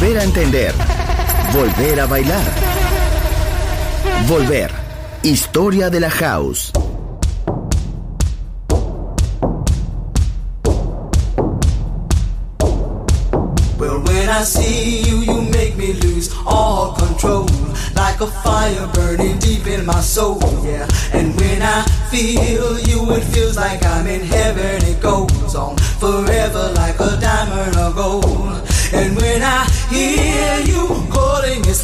Volver a entender, volver a bailar. Volver. Historia de la house. Well, when I see you, you make me lose all control. Like a fire burning deep in my soul, yeah. And when I feel you, it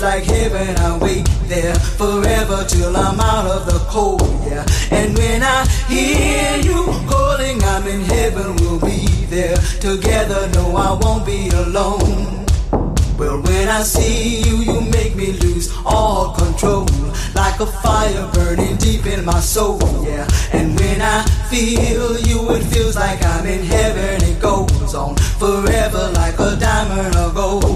like heaven. I wait there forever till I'm out of the cold, yeah. And when I hear you calling, I'm in heaven. We'll be there together. No, I won't be alone. Well, when I see you, you make me lose all control. Like a fire burning deep in my soul, yeah. And when I feel you, it feels like I'm in heaven. It goes on forever like a diamond of gold.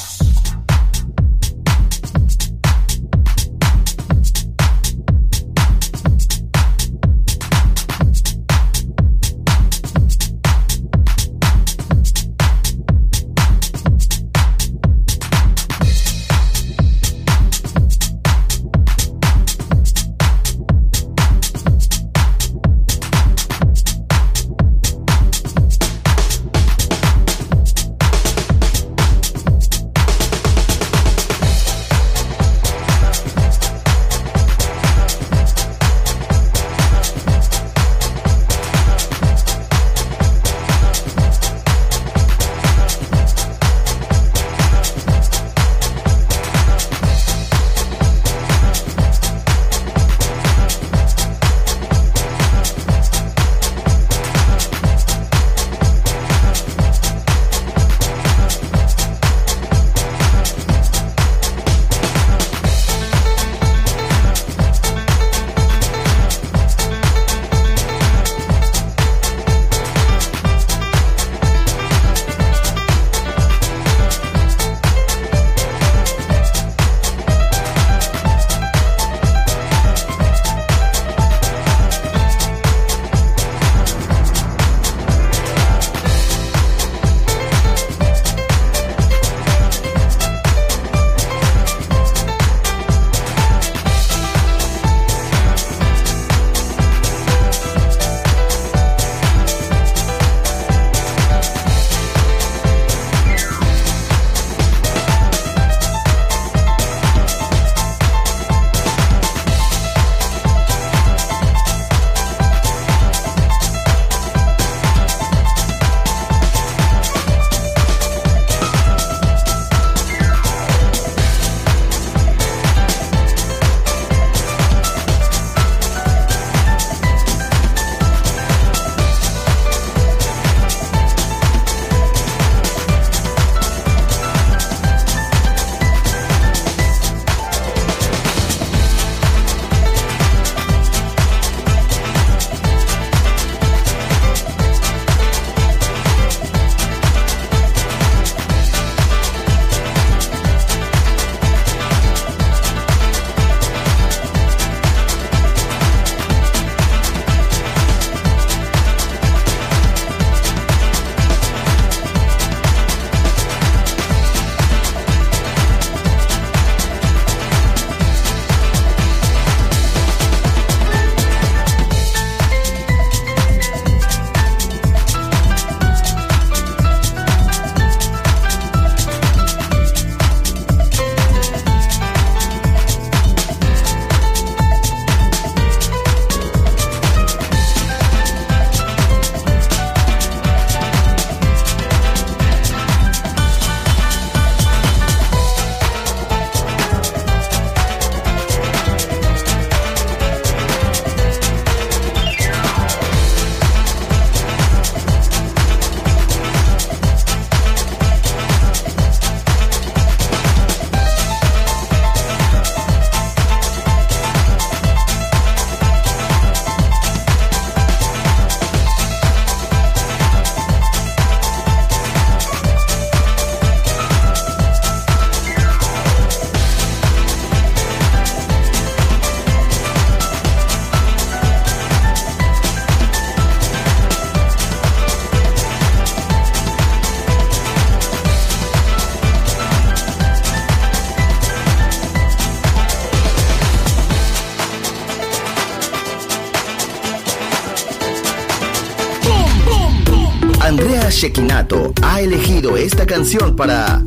Canción para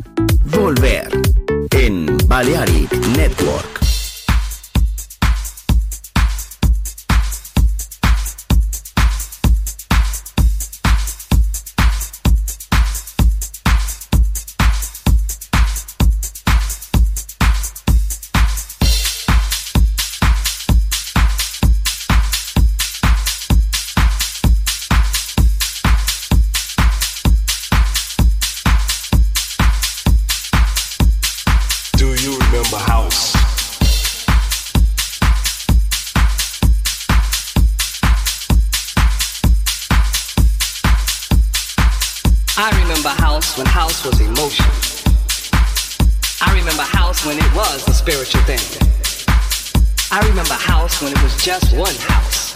one house.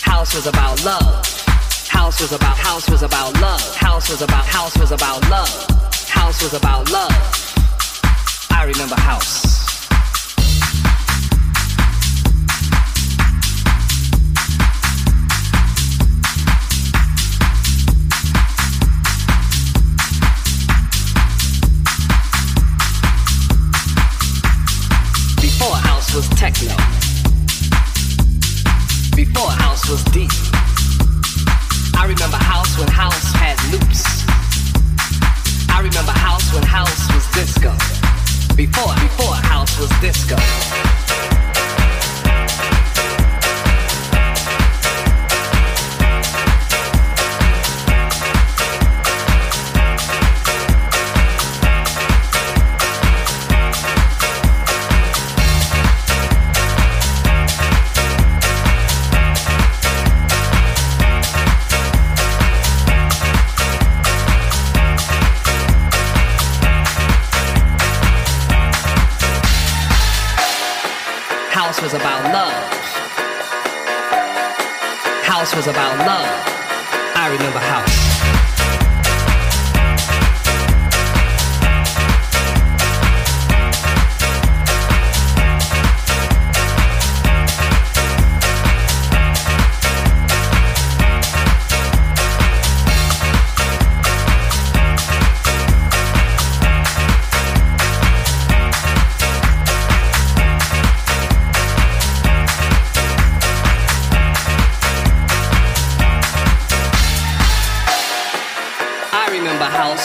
House was about love. House was about house was about love. House was about house was about love. House was about love. I remember house. Before house was techno. Before house was deep. I remember house when house had loops. I remember house when house was disco. Before, before house was disco. House was about love. House was about love. I remember house.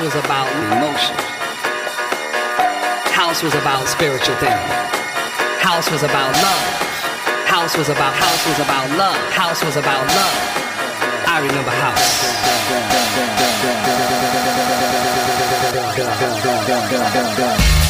House was about emotion. House was about spiritual thing. House was about love. House was about house was about love. House was about love. I remember house.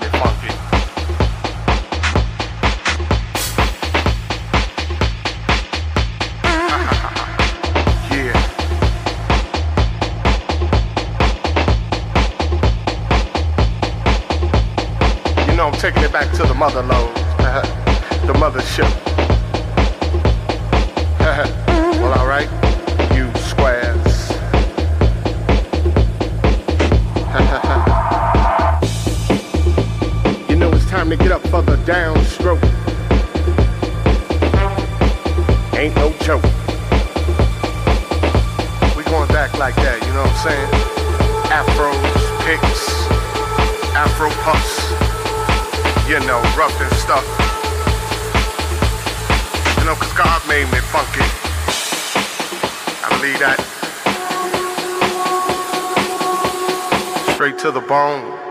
Back to the mother lode, the mothership. Stuff. You know, cause God made me funky. I believe that. Straight to the bone.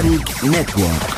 Network.